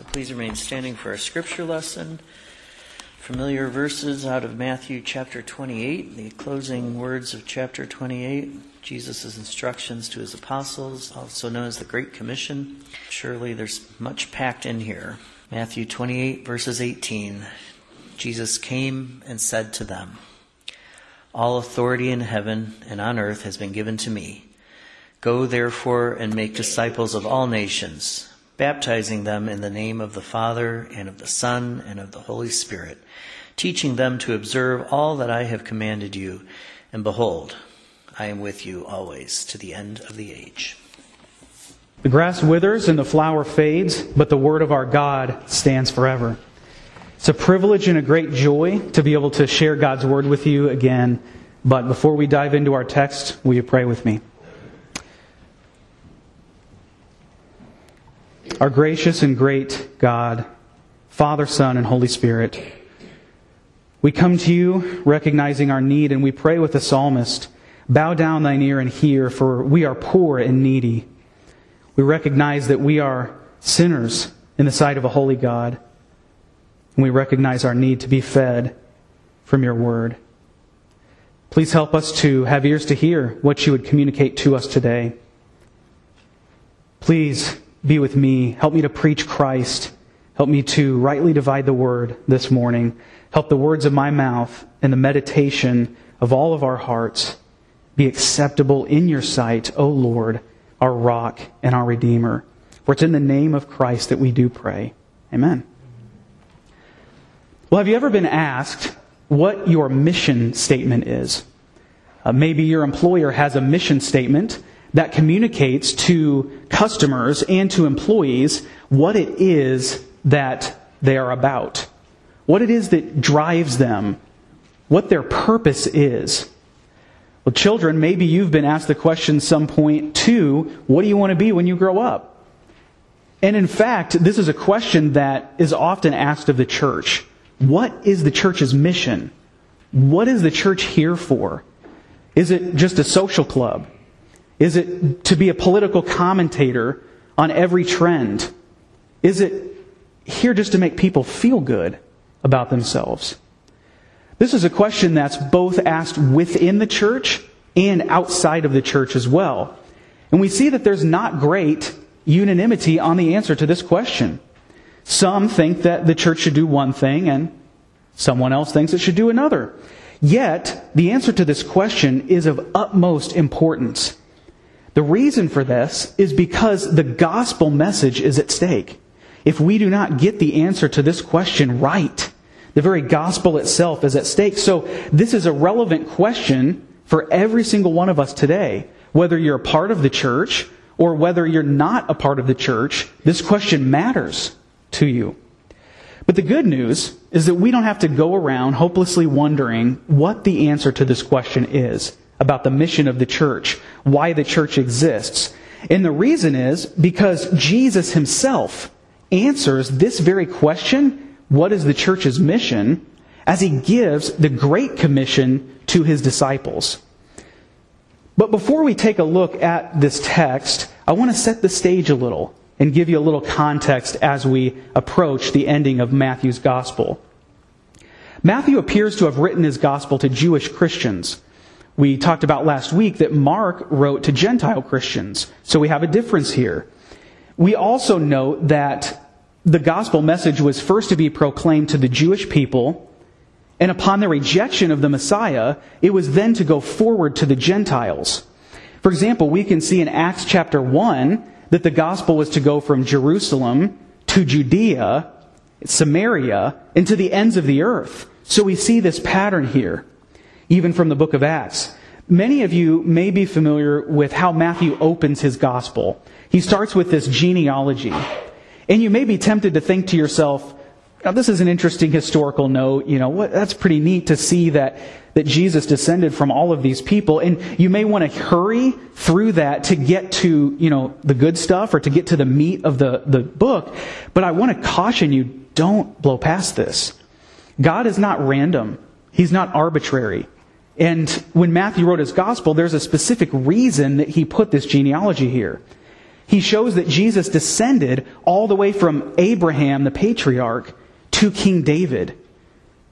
So please remain standing for our scripture lesson. Familiar verses out of Matthew chapter 28, the closing words of chapter 28, Jesus' instructions to his apostles, also known as the Great Commission. Surely there's much packed in here. Matthew 28, verses 18. Jesus came and said to them, All authority in heaven and on earth has been given to me. Go therefore and make disciples of all nations baptizing them in the name of the Father and of the Son and of the Holy Spirit, teaching them to observe all that I have commanded you. And behold, I am with you always to the end of the age. The grass withers and the flower fades, but the word of our God stands forever. It's a privilege and a great joy to be able to share God's word with you again. But before we dive into our text, will you pray with me? Our gracious and great God, Father, Son, and Holy Spirit, we come to you recognizing our need, and we pray with the psalmist Bow down thine ear and hear, for we are poor and needy. We recognize that we are sinners in the sight of a holy God, and we recognize our need to be fed from your word. Please help us to have ears to hear what you would communicate to us today. Please be with me. Help me to preach Christ. Help me to rightly divide the word this morning. Help the words of my mouth and the meditation of all of our hearts be acceptable in your sight, O Lord, our rock and our redeemer. For it's in the name of Christ that we do pray. Amen. Well, have you ever been asked what your mission statement is? Uh, maybe your employer has a mission statement that communicates to customers and to employees what it is that they are about, what it is that drives them, what their purpose is. Well, children, maybe you've been asked the question some point too, what do you want to be when you grow up? And in fact, this is a question that is often asked of the church. What is the church's mission? What is the church here for? Is it just a social club? Is it to be a political commentator on every trend? Is it here just to make people feel good about themselves? This is a question that's both asked within the church and outside of the church as well. And we see that there's not great unanimity on the answer to this question. Some think that the church should do one thing and someone else thinks it should do another. Yet, the answer to this question is of utmost importance. The reason for this is because the gospel message is at stake. If we do not get the answer to this question right, the very gospel itself is at stake. So this is a relevant question for every single one of us today. Whether you're a part of the church or whether you're not a part of the church, this question matters to you. But the good news is that we don't have to go around hopelessly wondering what the answer to this question is about the mission of the church, why the church exists. And the reason is because Jesus himself answers this very question, what is the church's mission, as he gives the Great Commission to his disciples. But before we take a look at this text, I want to set the stage a little and give you a little context as we approach the ending of Matthew's gospel. Matthew appears to have written his gospel to Jewish Christians. We talked about last week that Mark wrote to Gentile Christians. So we have a difference here. We also note that the gospel message was first to be proclaimed to the Jewish people, and upon the rejection of the Messiah, it was then to go forward to the Gentiles. For example, we can see in Acts chapter 1 that the gospel was to go from Jerusalem to Judea, Samaria, and to the ends of the earth. So we see this pattern here even from the book of Acts. Many of you may be familiar with how Matthew opens his gospel. He starts with this genealogy. And you may be tempted to think to yourself, now, this is an interesting historical note. You know, what, that's pretty neat to see that, that Jesus descended from all of these people. And you may want to hurry through that to get to, you know, the good stuff or to get to the meat of the, the book. But I want to caution you, don't blow past this. God is not random. He's not arbitrary. And when Matthew wrote his gospel, there's a specific reason that he put this genealogy here. he shows that Jesus descended all the way from Abraham, the patriarch, to King David,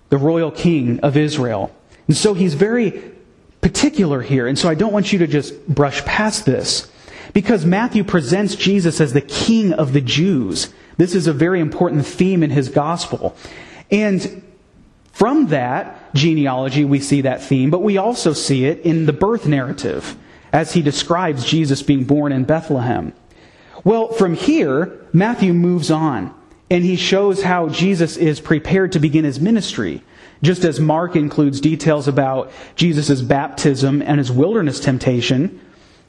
the royal king of Israel. And so he's very particular here. And so I don't want you to just brush past this. Because Matthew presents Jesus as the king of the Jews. This is a very important theme in his gospel. And from that genealogy, we see that theme, but we also see it in the birth narrative as he describes Jesus being born in Bethlehem. Well, from here, Matthew moves on and he shows how Jesus is prepared to begin his ministry. Just as Mark includes details about Jesus' baptism and his wilderness temptation,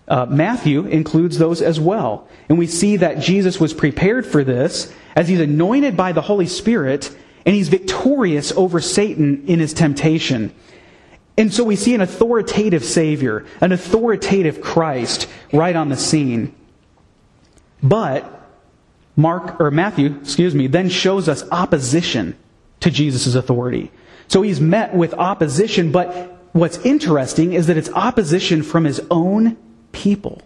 uh, Matthew includes those as well. And we see that Jesus was prepared for this as he's anointed by the Holy Spirit and he's victorious over Satan in his temptation. And so we see an authoritative Savior, an authoritative Christ right on the scene. But Mark or Matthew, excuse me, then shows us opposition to Jesus' authority. So he's met with opposition, but what's interesting is that it's opposition from his own people.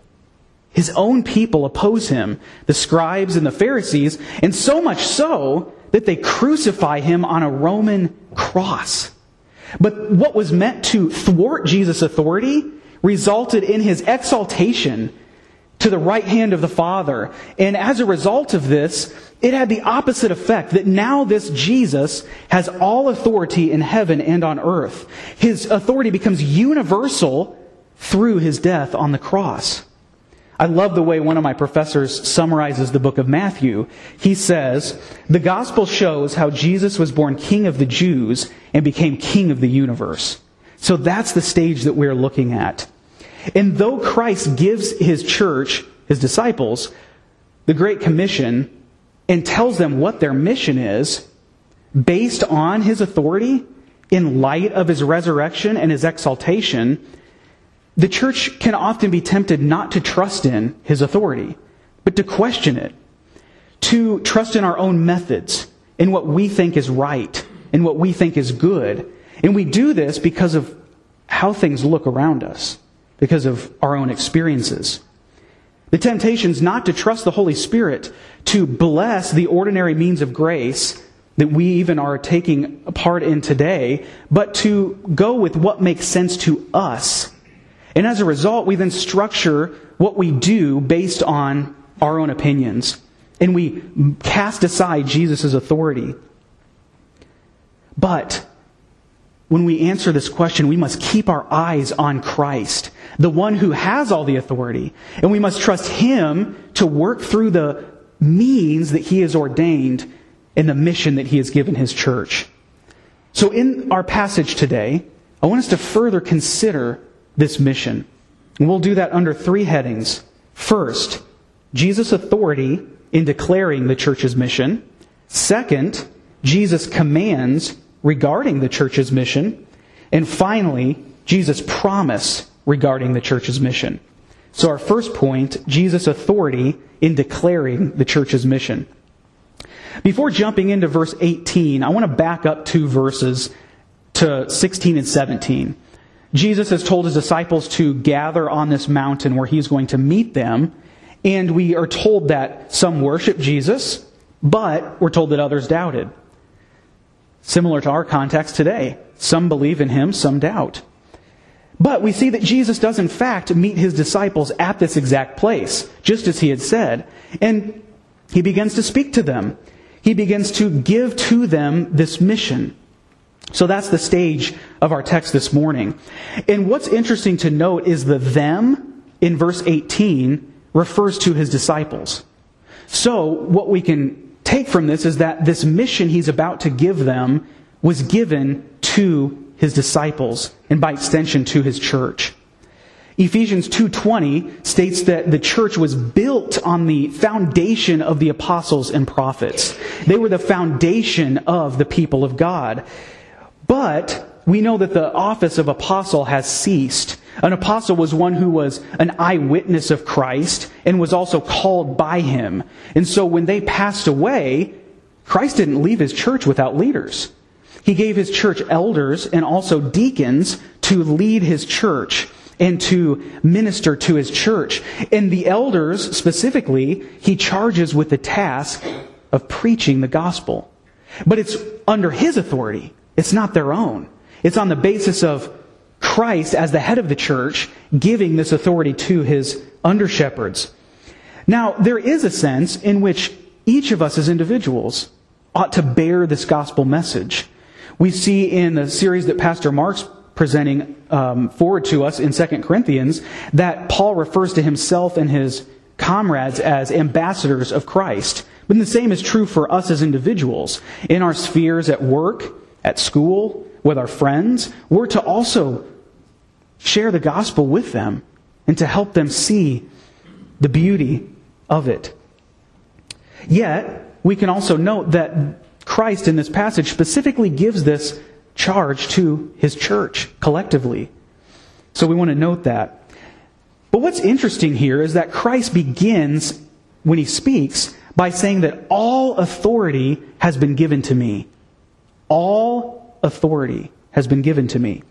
His own people oppose him, the scribes and the Pharisees, and so much so that they crucify him on a Roman cross. But what was meant to thwart Jesus' authority resulted in his exaltation to the right hand of the Father. And as a result of this, it had the opposite effect that now this Jesus has all authority in heaven and on earth. His authority becomes universal through his death on the cross. I love the way one of my professors summarizes the book of Matthew. He says, The gospel shows how Jesus was born king of the Jews and became king of the universe. So that's the stage that we're looking at. And though Christ gives his church, his disciples, the Great Commission and tells them what their mission is, based on his authority, in light of his resurrection and his exaltation, the church can often be tempted not to trust in his authority, but to question it, to trust in our own methods, in what we think is right, in what we think is good. And we do this because of how things look around us, because of our own experiences. The temptation is not to trust the Holy Spirit to bless the ordinary means of grace that we even are taking part in today, but to go with what makes sense to us and as a result, we then structure what we do based on our own opinions. And we cast aside Jesus' authority. But when we answer this question, we must keep our eyes on Christ, the one who has all the authority. And we must trust Him to work through the means that He has ordained in the mission that He has given His church. So in our passage today, I want us to further consider this mission. And we'll do that under three headings. First, Jesus' authority in declaring the church's mission. Second, Jesus' commands regarding the church's mission. And finally, Jesus' promise regarding the church's mission. So our first point, Jesus' authority in declaring the church's mission. Before jumping into verse 18, I want to back up two verses to 16 and 17. Jesus has told his disciples to gather on this mountain where he's going to meet them. And we are told that some worship Jesus, but we're told that others doubted. Similar to our context today. Some believe in him, some doubt. But we see that Jesus does in fact meet his disciples at this exact place, just as he had said. And he begins to speak to them. He begins to give to them this mission. So that's the stage of our text this morning. And what's interesting to note is the them in verse 18 refers to his disciples. So what we can take from this is that this mission he's about to give them was given to his disciples and by extension to his church. Ephesians 2:20 states that the church was built on the foundation of the apostles and prophets. They were the foundation of the people of God. But we know that the office of apostle has ceased. An apostle was one who was an eyewitness of Christ and was also called by him. And so when they passed away, Christ didn't leave his church without leaders. He gave his church elders and also deacons to lead his church. and to minister to his church. And the elders, specifically, he charges with the task of preaching the gospel. But it's under his authority. It's not their own. It's on the basis of Christ as the head of the church giving this authority to his under shepherds. Now, there is a sense in which each of us as individuals ought to bear this gospel message. We see in the series that Pastor Mark's presenting um, forward to us in 2 Corinthians that Paul refers to himself and his comrades as ambassadors of Christ. But the same is true for us as individuals. In our spheres at work, at school, with our friends, we're to also share the gospel with them and to help them see the beauty of it. Yet, we can also note that Christ in this passage specifically gives this charge to his church collectively. So we want to note that. But what's interesting here is that Christ begins, when he speaks, by saying that all authority has been given to me. All authority has been given to me.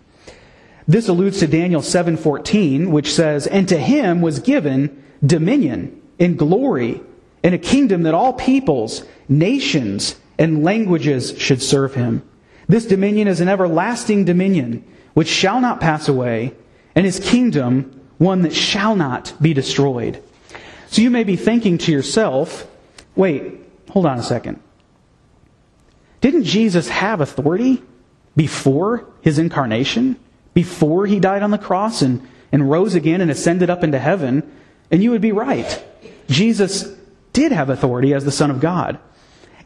This alludes to Daniel 7:14, which says, "And to him was given dominion and glory and a kingdom that all peoples, nations, and languages should serve him. This dominion is an everlasting dominion which shall not pass away, and his kingdom one that shall not be destroyed." So you may be thinking to yourself, wait, hold on a second. Didn't Jesus have authority before his incarnation? Before he died on the cross and, and rose again and ascended up into heaven? And you would be right. Jesus did have authority as the Son of God.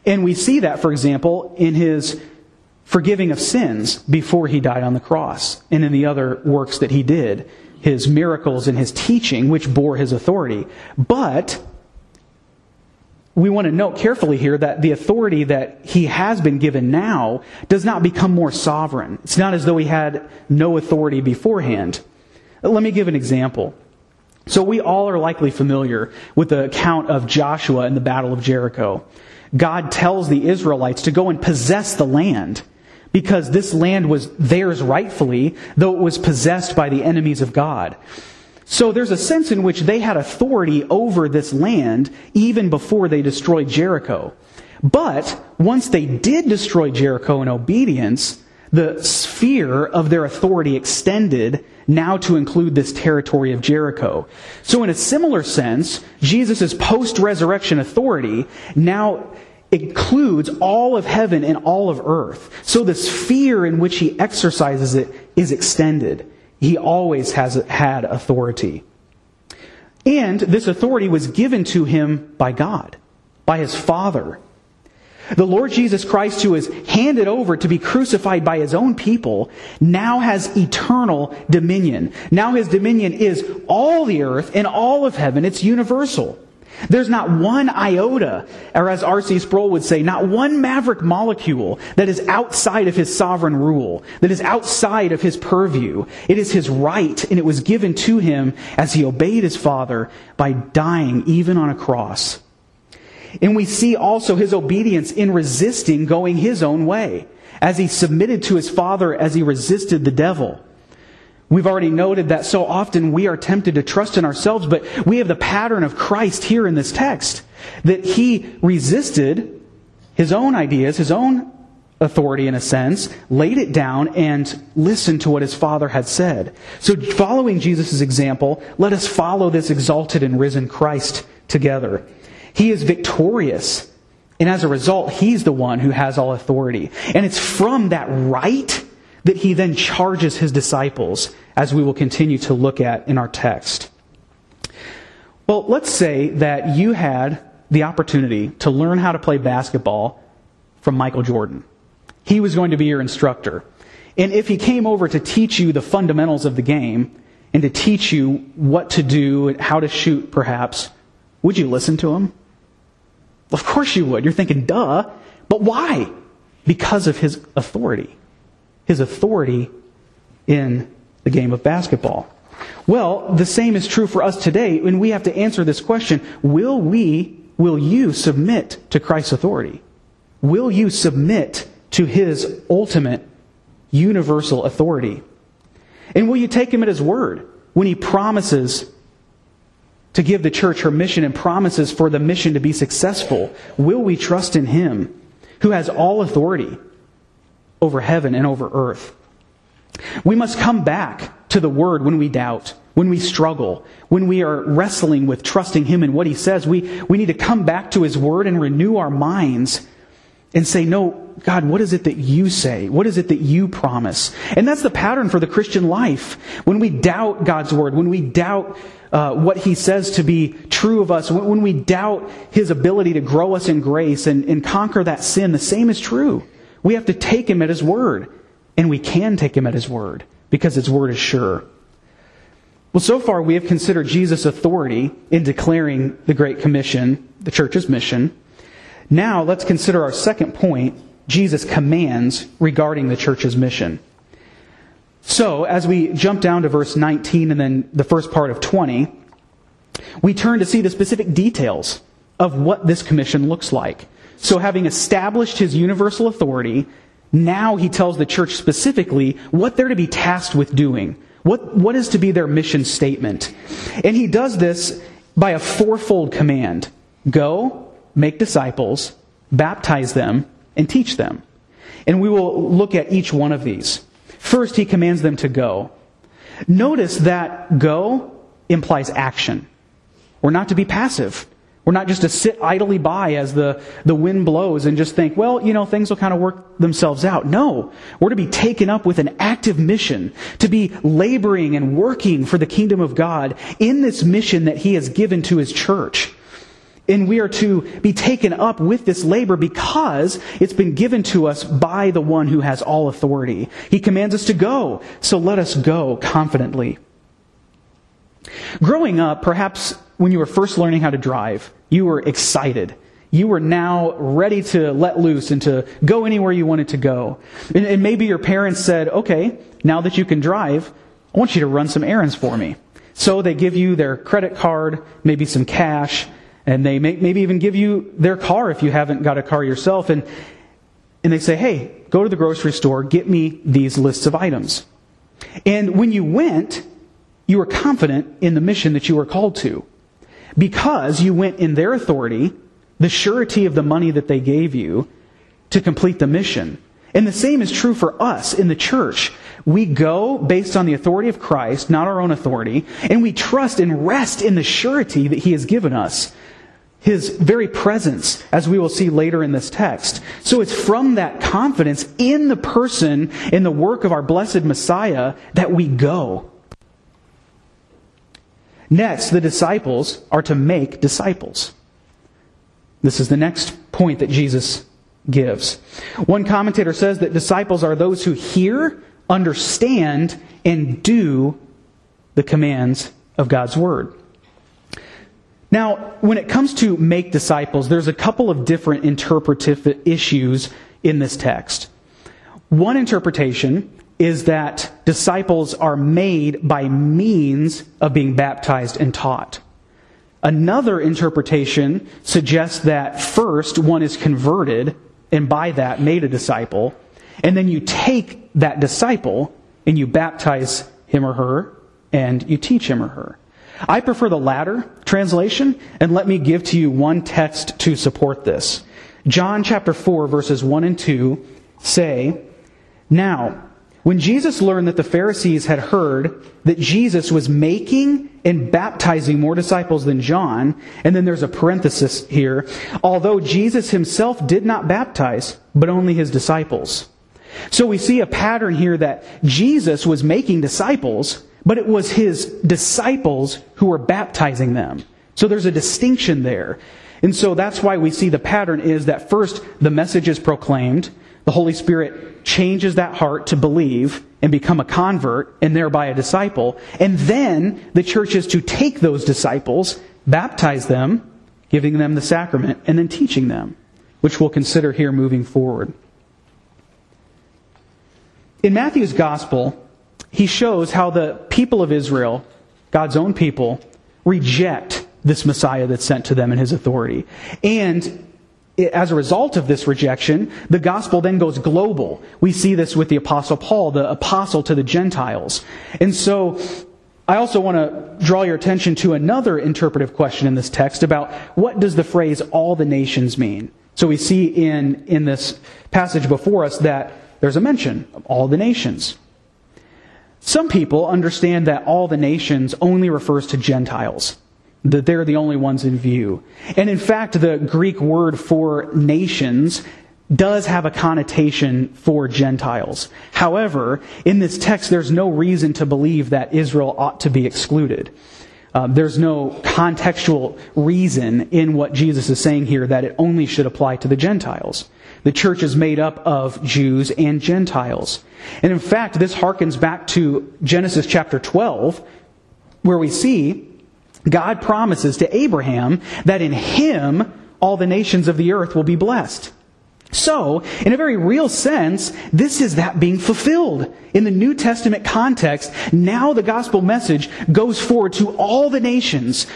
And we see that, for example, in his forgiving of sins before he died on the cross and in the other works that he did, his miracles and his teaching, which bore his authority. But we want to note carefully here that the authority that he has been given now does not become more sovereign. It's not as though he had no authority beforehand. Let me give an example. So we all are likely familiar with the account of Joshua in the Battle of Jericho. God tells the Israelites to go and possess the land because this land was theirs rightfully, though it was possessed by the enemies of God. So there's a sense in which they had authority over this land even before they destroyed Jericho. But once they did destroy Jericho in obedience, the sphere of their authority extended now to include this territory of Jericho. So in a similar sense, Jesus' post-resurrection authority now includes all of heaven and all of earth. So the sphere in which he exercises it is extended. He always has had authority. And this authority was given to him by God, by his Father. The Lord Jesus Christ, who was handed over to be crucified by his own people, now has eternal dominion. Now his dominion is all the earth and all of heaven. It's universal. There's not one iota, or as R.C. Sproul would say, not one maverick molecule that is outside of his sovereign rule, that is outside of his purview. It is his right, and it was given to him as he obeyed his Father by dying even on a cross. And we see also his obedience in resisting going his own way, as he submitted to his Father as he resisted the devil. We've already noted that so often we are tempted to trust in ourselves, but we have the pattern of Christ here in this text. That he resisted his own ideas, his own authority in a sense, laid it down, and listened to what his Father had said. So following Jesus' example, let us follow this exalted and risen Christ together. He is victorious. And as a result, he's the one who has all authority. And it's from that right that he then charges his disciples, as we will continue to look at in our text. Well, let's say that you had the opportunity to learn how to play basketball from Michael Jordan. He was going to be your instructor. And if he came over to teach you the fundamentals of the game and to teach you what to do and how to shoot, perhaps, would you listen to him? Of course you would. You're thinking, duh. But why? Because of his authority his authority in the game of basketball. Well, the same is true for us today, and we have to answer this question Will we, will you submit to Christ's authority? Will you submit to his ultimate universal authority? And will you take him at his word? when he promises to give the church her mission and promises for the mission to be successful, will we trust in him who has all authority over heaven and over earth? We must come back to the word when we doubt, when we struggle, when we are wrestling with trusting him and what he says. We, we need to come back to his word and renew our minds and say, no, God, what is it that you say? What is it that you promise? And that's the pattern for the Christian life. When we doubt God's word, when we doubt uh, what he says to be true of us, when, when, we doubt his ability to grow us in grace and, and conquer that sin, the same is true. We have to take him at his word. And we can take him at his word because his word is sure. Well, so far we have considered Jesus' authority in declaring the Great Commission, the church's mission. Now let's consider our second point, Jesus' commands regarding the church's mission. So, as we jump down to verse 19 and then the first part of 20, we turn to see the specific details of what this commission looks like. So, having established his universal authority, now he tells the church specifically what they're to be tasked with doing. What, what is to be their mission statement? And he does this by a fourfold command go, make disciples, baptize them, and teach them. And we will look at each one of these. First, he commands them to go. Notice that go implies action. We're not to be passive. We're not just to sit idly by as the, the wind blows and just think, well, you know, things will kind of work themselves out. No. We're to be taken up with an active mission, to be laboring and working for the kingdom of God in this mission that He has given to His church. And we are to be taken up with this labor because it's been given to us by the one who has all authority. He commands us to go, so let us go confidently. Growing up, perhaps when you were first learning how to drive, you were excited. You were now ready to let loose and to go anywhere you wanted to go. And, and maybe your parents said, okay, now that you can drive, I want you to run some errands for me. So they give you their credit card, maybe some cash, and they may, maybe even give you their car if you haven't got a car yourself. And, and they say, hey, go to the grocery store, get me these lists of items. And when you went, you were confident in the mission that you were called to. Because you went in their authority, the surety of the money that they gave you, to complete the mission. And the same is true for us in the church. We go based on the authority of Christ, not our own authority, and we trust and rest in the surety that He has given us his very presence, as we will see later in this text. So it's from that confidence in the person, in the work of our blessed Messiah, that we go. Next, the disciples are to make disciples. This is the next point that Jesus gives. One commentator says that disciples are those who hear, understand, and do the commands of God's Word. Now, when it comes to make disciples, there's a couple of different interpretive issues in this text. One interpretation is that disciples are made by means of being baptized and taught. Another interpretation suggests that first one is converted and by that made a disciple, and then you take that disciple and you baptize him or her and you teach him or her. I prefer the latter translation, and let me give to you one text to support this. John chapter 4, verses 1 and 2 say, Now, when Jesus learned that the Pharisees had heard that Jesus was making and baptizing more disciples than John, and then there's a parenthesis here, although Jesus himself did not baptize, but only his disciples. So we see a pattern here that Jesus was making disciples, but it was his disciples who were baptizing them. So there's a distinction there. And so that's why we see the pattern is that first the message is proclaimed, the Holy Spirit changes that heart to believe and become a convert and thereby a disciple. And then the church is to take those disciples, baptize them, giving them the sacrament, and then teaching them, which we'll consider here moving forward. In Matthew's gospel, he shows how the people of Israel, God's own people, reject this Messiah that's sent to them in his authority. And as a result of this rejection, the gospel then goes global. We see this with the apostle Paul, the apostle to the Gentiles. And so I also want to draw your attention to another interpretive question in this text about what does the phrase all the nations mean? So we see in, in this passage before us that there's a mention of all the nations. Some people understand that all the nations only refers to Gentiles, that they're the only ones in view. And in fact, the Greek word for nations does have a connotation for Gentiles. However, in this text, there's no reason to believe that Israel ought to be excluded. Uh, there's no contextual reason in what Jesus is saying here that it only should apply to the Gentiles. The church is made up of Jews and Gentiles. And in fact, this harkens back to Genesis chapter 12, where we see God promises to Abraham that in him all the nations of the earth will be blessed. So, in a very real sense, this is that being fulfilled. In the New Testament context, now the gospel message goes forward to all the nations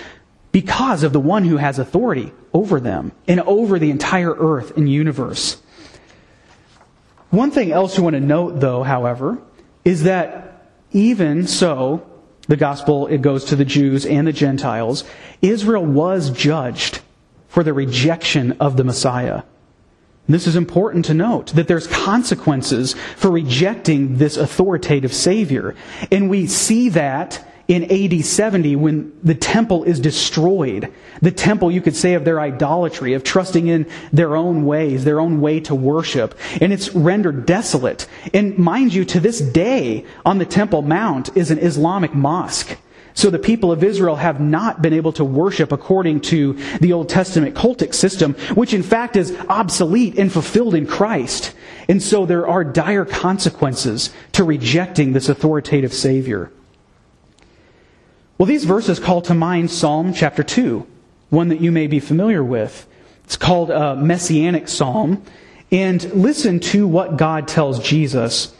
because of the one who has authority over them and over the entire earth and universe. One thing else we want to note, though, however, is that even so, the gospel, it goes to the Jews and the Gentiles, Israel was judged for the rejection of the Messiah. This is important to note that there's consequences for rejecting this authoritative Savior. And we see that in AD 70 when the temple is destroyed. The temple, you could say, of their idolatry, of trusting in their own ways, their own way to worship. And it's rendered desolate. And mind you, to this day, on the Temple Mount is an Islamic mosque. So the people of Israel have not been able to worship according to the Old Testament cultic system, which in fact is obsolete and fulfilled in Christ. And so there are dire consequences to rejecting this authoritative Savior. Well, these verses call to mind Psalm chapter 2, one that you may be familiar with. It's called a Messianic Psalm. And listen to what God tells Jesus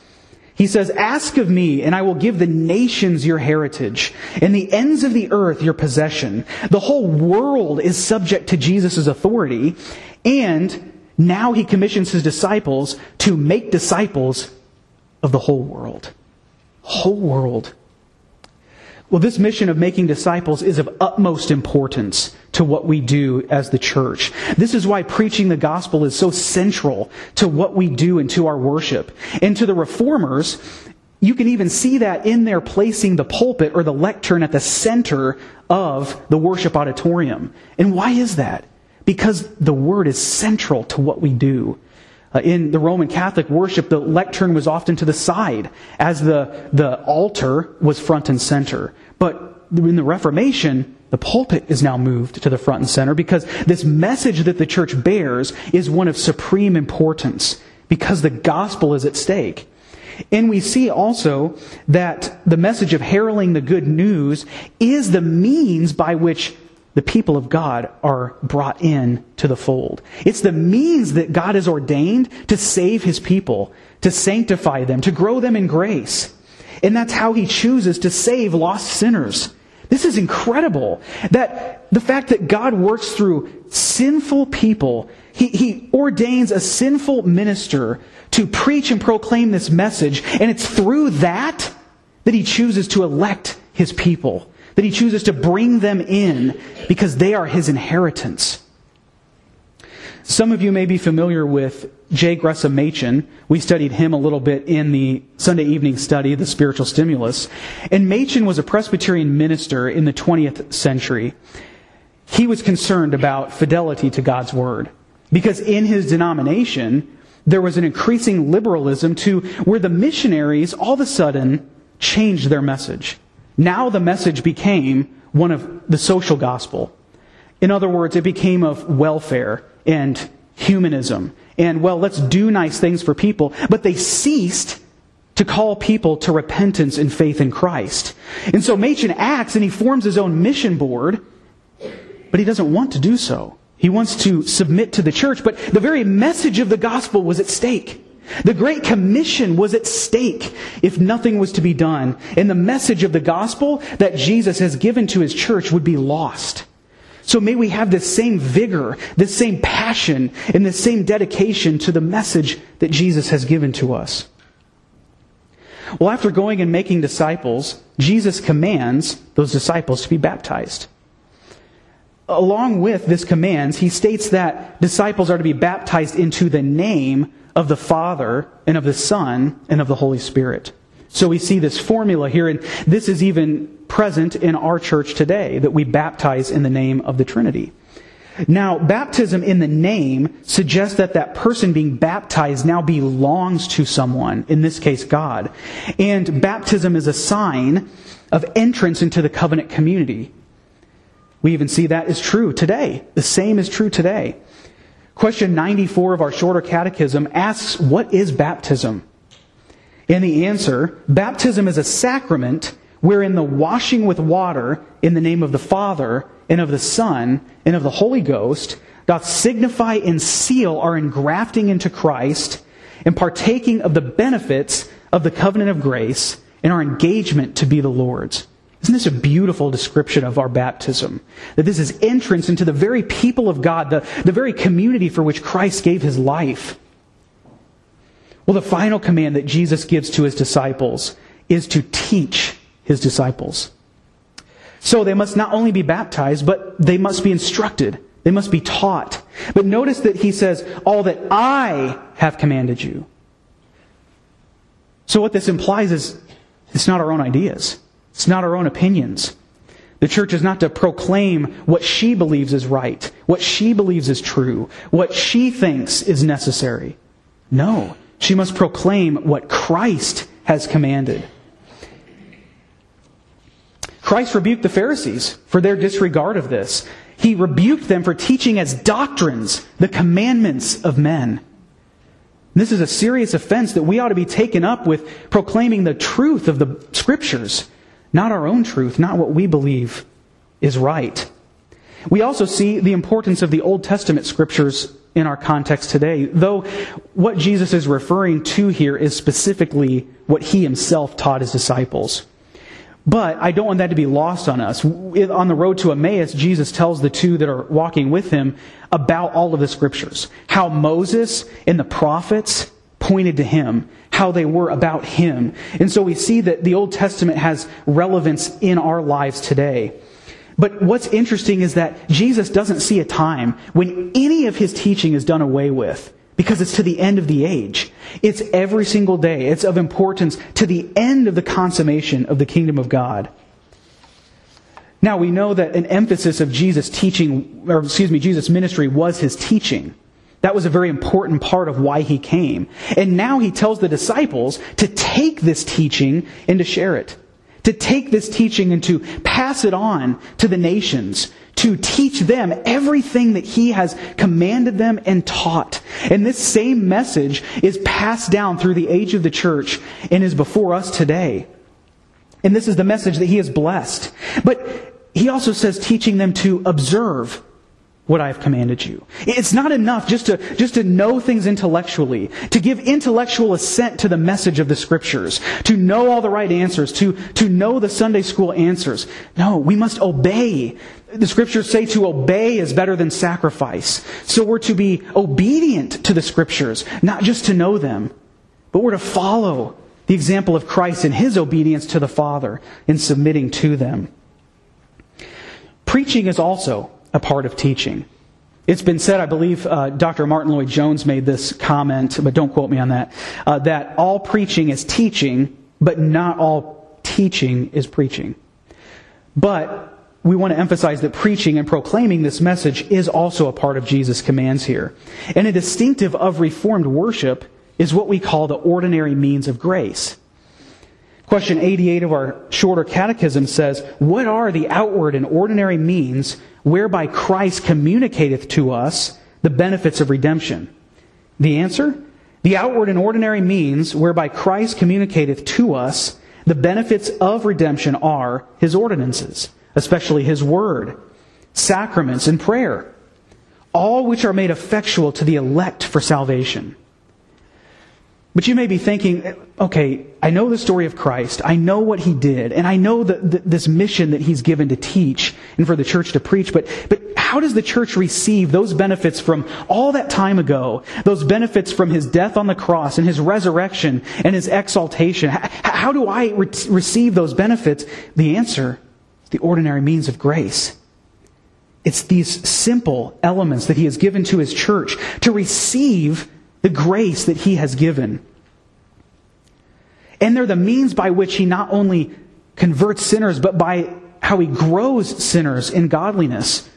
he says, Ask of me, and I will give the nations your heritage, and the ends of the earth your possession. The whole world is subject to Jesus' authority, and now he commissions his disciples to make disciples of the whole world. Whole world. Well, this mission of making disciples is of utmost importance to what we do as the church. This is why preaching the gospel is so central to what we do and to our worship. And to the reformers, you can even see that in their placing the pulpit or the lectern at the center of the worship auditorium. And why is that? Because the word is central to what we do. Uh, in the Roman Catholic worship, the lectern was often to the side, as the, the altar was front and center. But in the Reformation, the pulpit is now moved to the front and center because this message that the church bears is one of supreme importance because the gospel is at stake. And we see also that the message of heralding the good news is the means by which the people of God are brought in to the fold. It's the means that God has ordained to save his people, to sanctify them, to grow them in grace. And that's how he chooses to save lost sinners. This is incredible. That the fact that God works through sinful people, he, he ordains a sinful minister to preach and proclaim this message, and it's through that that he chooses to elect his people that he chooses to bring them in because they are his inheritance. Some of you may be familiar with J. Gresham Machen. We studied him a little bit in the Sunday evening study, The Spiritual Stimulus. And Machen was a Presbyterian minister in the 20th century. He was concerned about fidelity to God's Word. Because in his denomination, there was an increasing liberalism to where the missionaries all of a sudden changed their message. Now the message became one of the social gospel. In other words, it became of welfare and humanism. And, well, let's do nice things for people. But they ceased to call people to repentance and faith in Christ. And so Machen acts and he forms his own mission board, but he doesn't want to do so. He wants to submit to the church, but the very message of the gospel was at stake. The Great Commission was at stake if nothing was to be done, and the message of the gospel that Jesus has given to his church would be lost. So may we have this same vigor, this same passion, and this same dedication to the message that Jesus has given to us. Well, after going and making disciples, Jesus commands those disciples to be baptized. Along with this commands, he states that disciples are to be baptized into the name of the Father and of the Son and of the Holy Spirit. So we see this formula here, and this is even present in our church today, that we baptize in the name of the Trinity. Now, baptism in the name suggests that that person being baptized now belongs to someone, in this case, God. And baptism is a sign of entrance into the covenant community. We even see that is true today. The same is true today. Question 94 of our shorter catechism asks, What is baptism? And the answer baptism is a sacrament wherein the washing with water in the name of the Father and of the Son and of the Holy Ghost doth signify and seal our engrafting into Christ and partaking of the benefits of the covenant of grace and our engagement to be the Lord's. Isn't this a beautiful description of our baptism? That this is entrance into the very people of God, the, the very community for which Christ gave his life. Well, the final command that Jesus gives to his disciples is to teach his disciples. So they must not only be baptized, but they must be instructed. They must be taught. But notice that he says, all that I have commanded you. So what this implies is it's not our own ideas. It's not our own opinions. The church is not to proclaim what she believes is right, what she believes is true, what she thinks is necessary. No, she must proclaim what Christ has commanded. Christ rebuked the Pharisees for their disregard of this. He rebuked them for teaching as doctrines the commandments of men. This is a serious offense that we ought to be taken up with proclaiming the truth of the scriptures, not our own truth, not what we believe is right. We also see the importance of the Old Testament scriptures in our context today, though what Jesus is referring to here is specifically what he himself taught his disciples. But I don't want that to be lost on us. On the road to Emmaus, Jesus tells the two that are walking with him about all of the scriptures. How Moses and the prophets pointed to him, how they were about him. And so we see that the Old Testament has relevance in our lives today. But what's interesting is that Jesus doesn't see a time when any of his teaching is done away with because it's to the end of the age. It's every single day. It's of importance to the end of the consummation of the kingdom of God. Now we know that an emphasis of Jesus teaching, or excuse me, Jesus' ministry was his teaching. That was a very important part of why he came. And now he tells the disciples to take this teaching and to share it. To take this teaching and to pass it on to the nations to teach them everything that he has commanded them and taught. And this same message is passed down through the age of the church and is before us today. And this is the message that he has blessed. But he also says teaching them to observe what I have commanded you. It's not enough just to, just to know things intellectually, to give intellectual assent to the message of the scriptures, to know all the right answers, to, to know the Sunday school answers. No, we must obey. The scriptures say to obey is better than sacrifice. So we're to be obedient to the scriptures, not just to know them, but we're to follow the example of Christ in his obedience to the Father in submitting to them. Preaching is also a part of teaching. It's been said, I believe uh, Dr. Martyn Lloyd-Jones made this comment, but don't quote me on that, uh, that all preaching is teaching, but not all teaching is preaching. But we want to emphasize that preaching and proclaiming this message is also a part of Jesus' commands here. And a distinctive of Reformed worship is what we call the ordinary means of grace. Question 88 of our shorter catechism says, What are the outward and ordinary means whereby Christ communicateth to us the benefits of redemption? The answer? The outward and ordinary means whereby Christ communicateth to us the benefits of redemption are his ordinances, especially his word, sacraments, and prayer, all which are made effectual to the elect for salvation. But you may be thinking, okay, I know the story of Christ. I know what he did. And I know the, the, this mission that he's given to teach and for the church to preach. But, but how does the church receive those benefits from all that time ago? Those benefits from his death on the cross and his resurrection and his exaltation? How, how do I re- receive those benefits? The answer the ordinary means of grace. It's these simple elements that he has given to his church to receive the grace that he has given. And they're the means by which he not only converts sinners, but by how he grows sinners in godliness.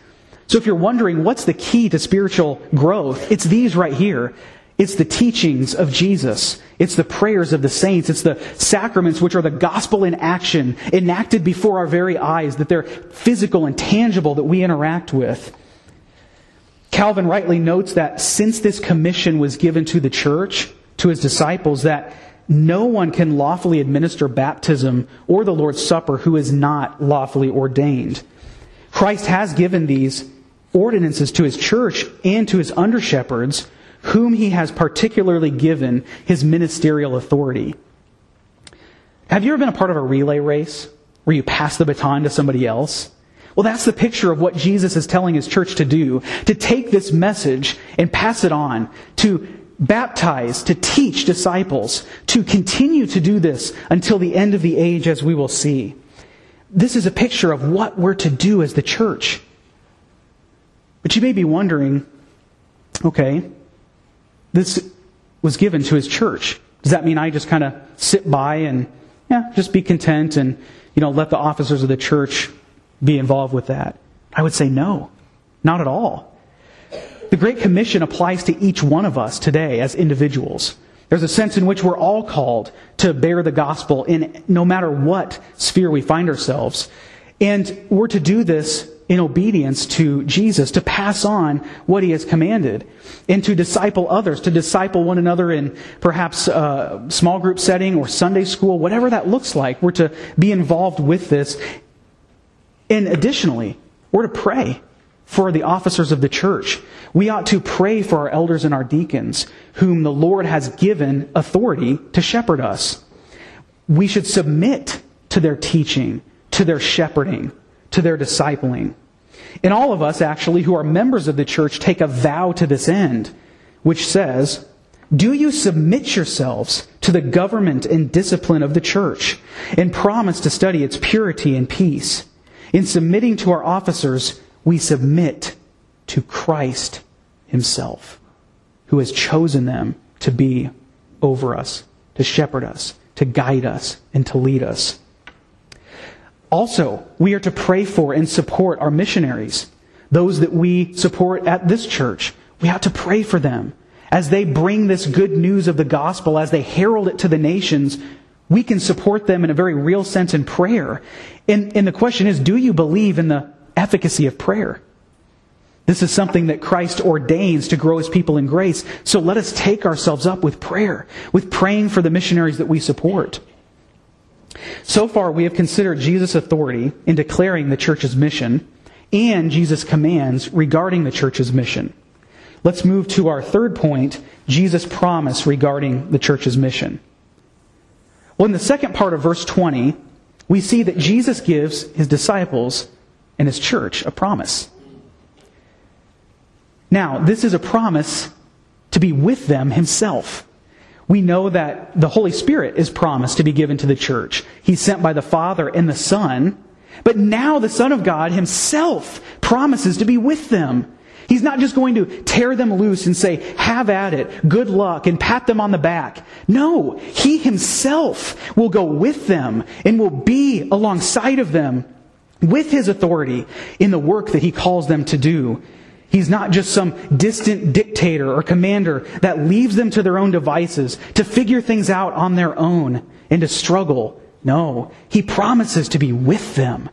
So if you're wondering what's the key to spiritual growth, it's these right here. It's the teachings of Jesus. It's the prayers of the saints. It's the sacraments, which are the gospel in action, enacted before our very eyes, that they're physical and tangible that we interact with. Calvin rightly notes that since this commission was given to the church, to his disciples, that no one can lawfully administer baptism or the Lord's Supper who is not lawfully ordained. Christ has given these ordinances to his church and to his under shepherds, whom he has particularly given his ministerial authority. Have you ever been a part of a relay race where you pass the baton to somebody else? Well, that's the picture of what Jesus is telling his church to do, to take this message and pass it on, to baptize, to teach disciples, to continue to do this until the end of the age, as we will see. This is a picture of what we're to do as the church. But you may be wondering, okay, this was given to his church. Does that mean I just kind of sit by and, yeah, just be content and, you know, let the officers of the church be involved with that? I would say no, not at all. The Great Commission applies to each one of us today as individuals. There's a sense in which we're all called to bear the gospel in no matter what sphere we find ourselves. And we're to do this in obedience to Jesus, to pass on what he has commanded, and to disciple others, to disciple one another in perhaps a small group setting or Sunday school, whatever that looks like. We're to be involved with this and additionally, we're to pray for the officers of the church. We ought to pray for our elders and our deacons, whom the Lord has given authority to shepherd us. We should submit to their teaching, to their shepherding, to their discipling. And all of us, actually, who are members of the church, take a vow to this end, which says, Do you submit yourselves to the government and discipline of the church, and promise to study its purity and peace? In submitting to our officers, we submit to Christ Himself, who has chosen them to be over us, to shepherd us, to guide us, and to lead us. Also, we are to pray for and support our missionaries, those that we support at this church. We ought to pray for them as they bring this good news of the gospel, as they herald it to the nations we can support them in a very real sense in prayer. And, and the question is, do you believe in the efficacy of prayer? This is something that Christ ordains to grow his people in grace. So let us take ourselves up with prayer, with praying for the missionaries that we support. So far, we have considered Jesus' authority in declaring the church's mission and Jesus' commands regarding the church's mission. Let's move to our third point Jesus' promise regarding the church's mission. Well, in the second part of verse 20, we see that Jesus gives his disciples and his church a promise. Now, this is a promise to be with them himself. We know that the Holy Spirit is promised to be given to the church. He's sent by the Father and the Son. But now the Son of God himself promises to be with them. He's not just going to tear them loose and say, have at it, good luck, and pat them on the back. No, He Himself will go with them and will be alongside of them with His authority in the work that He calls them to do. He's not just some distant dictator or commander that leaves them to their own devices to figure things out on their own and to struggle. No, He promises to be with them.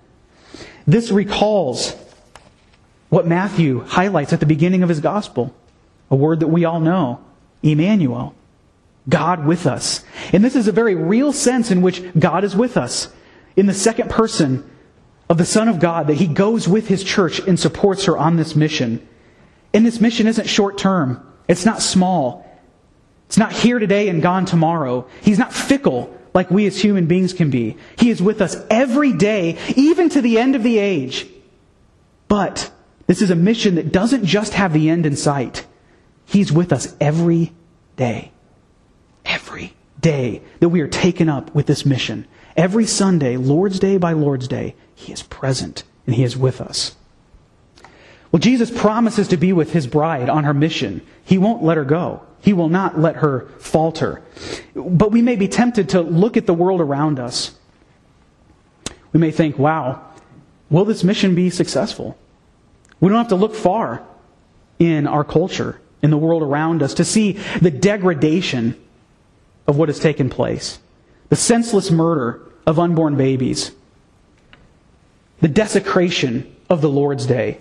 This recalls what Matthew highlights at the beginning of his gospel. A word that we all know. Emmanuel. God with us. And this is a very real sense in which God is with us. In the second person of the Son of God, that he goes with his church and supports her on this mission. And this mission isn't short term. It's not small. It's not here today and gone tomorrow. He's not fickle like we as human beings can be. He is with us every day, even to the end of the age. But this is a mission that doesn't just have the end in sight. He's with us every day. Every day that we are taken up with this mission. Every Sunday, Lord's Day by Lord's Day, He is present and He is with us. Well, Jesus promises to be with His bride on her mission. He won't let her go. He will not let her falter. But we may be tempted to look at the world around us. We may think, wow, will this mission be successful? We don't have to look far in our culture, in the world around us, to see the degradation of what has taken place the senseless murder of unborn babies, the desecration of the Lord's Day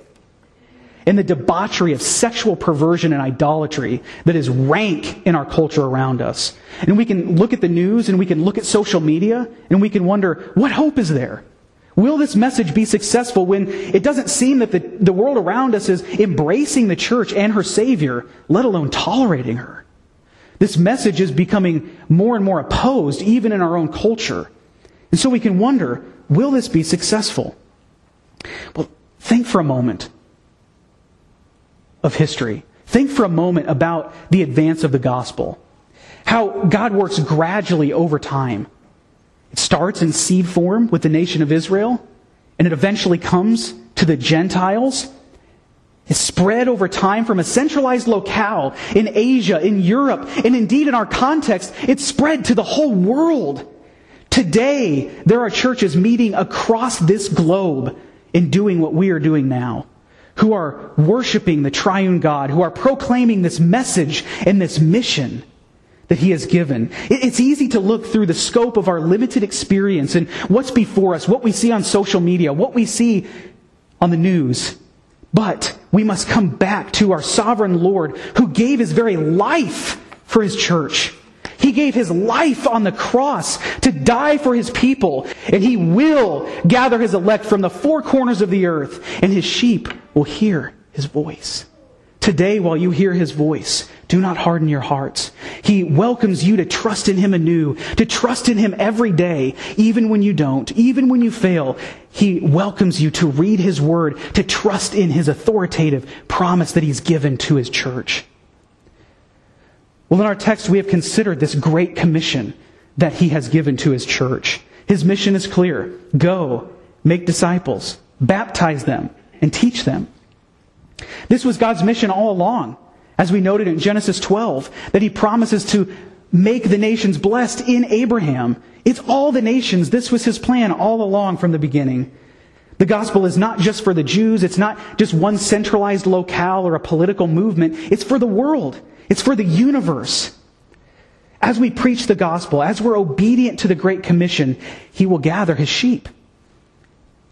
and the debauchery of sexual perversion and idolatry that is rank in our culture around us. And we can look at the news and we can look at social media and we can wonder, what hope is there? Will this message be successful when it doesn't seem that the, the world around us is embracing the church and her Savior, let alone tolerating her? This message is becoming more and more opposed, even in our own culture. And so we can wonder, will this be successful? Well, think for a moment of history. Think for a moment about the advance of the gospel. How God works gradually over time. It starts in seed form with the nation of Israel, and it eventually comes to the Gentiles. It spread over time from a centralized locale in Asia, in Europe, and indeed in our context, it spread to the whole world. Today, there are churches meeting across this globe in doing what we are doing now who are worshiping the triune God, who are proclaiming this message and this mission that He has given. It's easy to look through the scope of our limited experience and what's before us, what we see on social media, what we see on the news. But we must come back to our sovereign Lord who gave His very life for His church. He gave his life on the cross to die for his people, and he will gather his elect from the four corners of the earth, and his sheep will hear his voice. Today, while you hear his voice, do not harden your hearts. He welcomes you to trust in him anew, to trust in him every day, even when you don't, even when you fail. He welcomes you to read his word, to trust in his authoritative promise that he's given to his church. Well, in our text, we have considered this great commission that he has given to his church. His mission is clear go, make disciples, baptize them, and teach them. This was God's mission all along, as we noted in Genesis 12, that he promises to make the nations blessed in Abraham. It's all the nations. This was his plan all along from the beginning. The gospel is not just for the Jews. It's not just one centralized locale or a political movement. It's for the world. It's for the universe. As we preach the gospel, as we're obedient to the Great Commission, He will gather His sheep.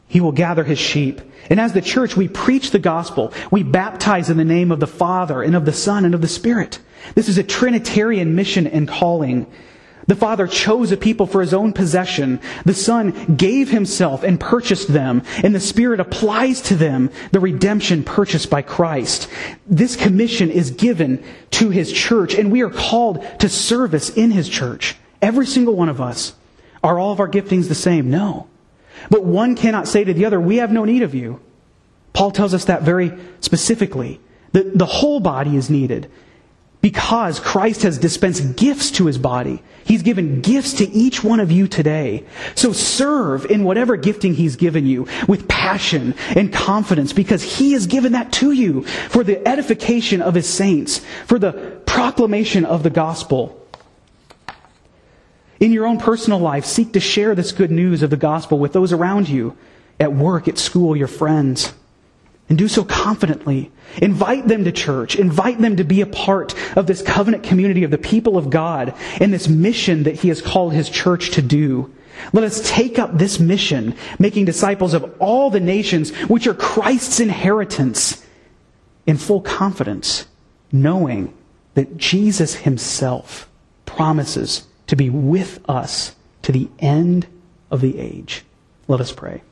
He will gather His sheep. And as the church, we preach the gospel. We baptize in the name of the Father and of the Son and of the Spirit. This is a Trinitarian mission and calling. The Father chose a people for his own possession. The Son gave himself and purchased them, and the Spirit applies to them the redemption purchased by Christ. This commission is given to his church, and we are called to service in his church. Every single one of us. Are all of our giftings the same? No. But one cannot say to the other, We have no need of you. Paul tells us that very specifically. The, the whole body is needed because Christ has dispensed gifts to his body. He's given gifts to each one of you today. So serve in whatever gifting he's given you with passion and confidence because he has given that to you for the edification of his saints, for the proclamation of the gospel. In your own personal life, seek to share this good news of the gospel with those around you, at work, at school, your friends. And do so confidently. Invite them to church. Invite them to be a part of this covenant community of the people of God and this mission that He has called His church to do. Let us take up this mission, making disciples of all the nations, which are Christ's inheritance, in full confidence, knowing that Jesus Himself promises to be with us to the end of the age. Let us pray.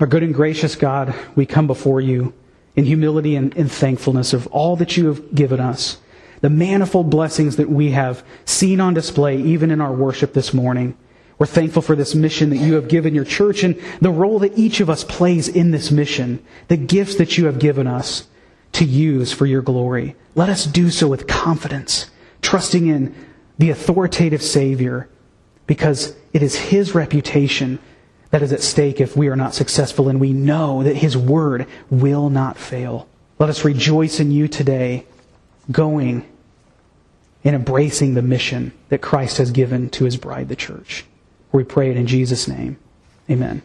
Our good and gracious God, we come before you in humility and in thankfulness of all that you have given us. the manifold blessings that we have seen on display even in our worship this morning. We're thankful for this mission that you have given your church and the role that each of us plays in this mission, the gifts that you have given us to use for your glory. Let us do so with confidence, trusting in the authoritative Savior, because it is His reputation that is at stake if we are not successful, and we know that His word will not fail. Let us rejoice in you today, going and embracing the mission that Christ has given to His bride, the church. We pray it in Jesus' name. Amen.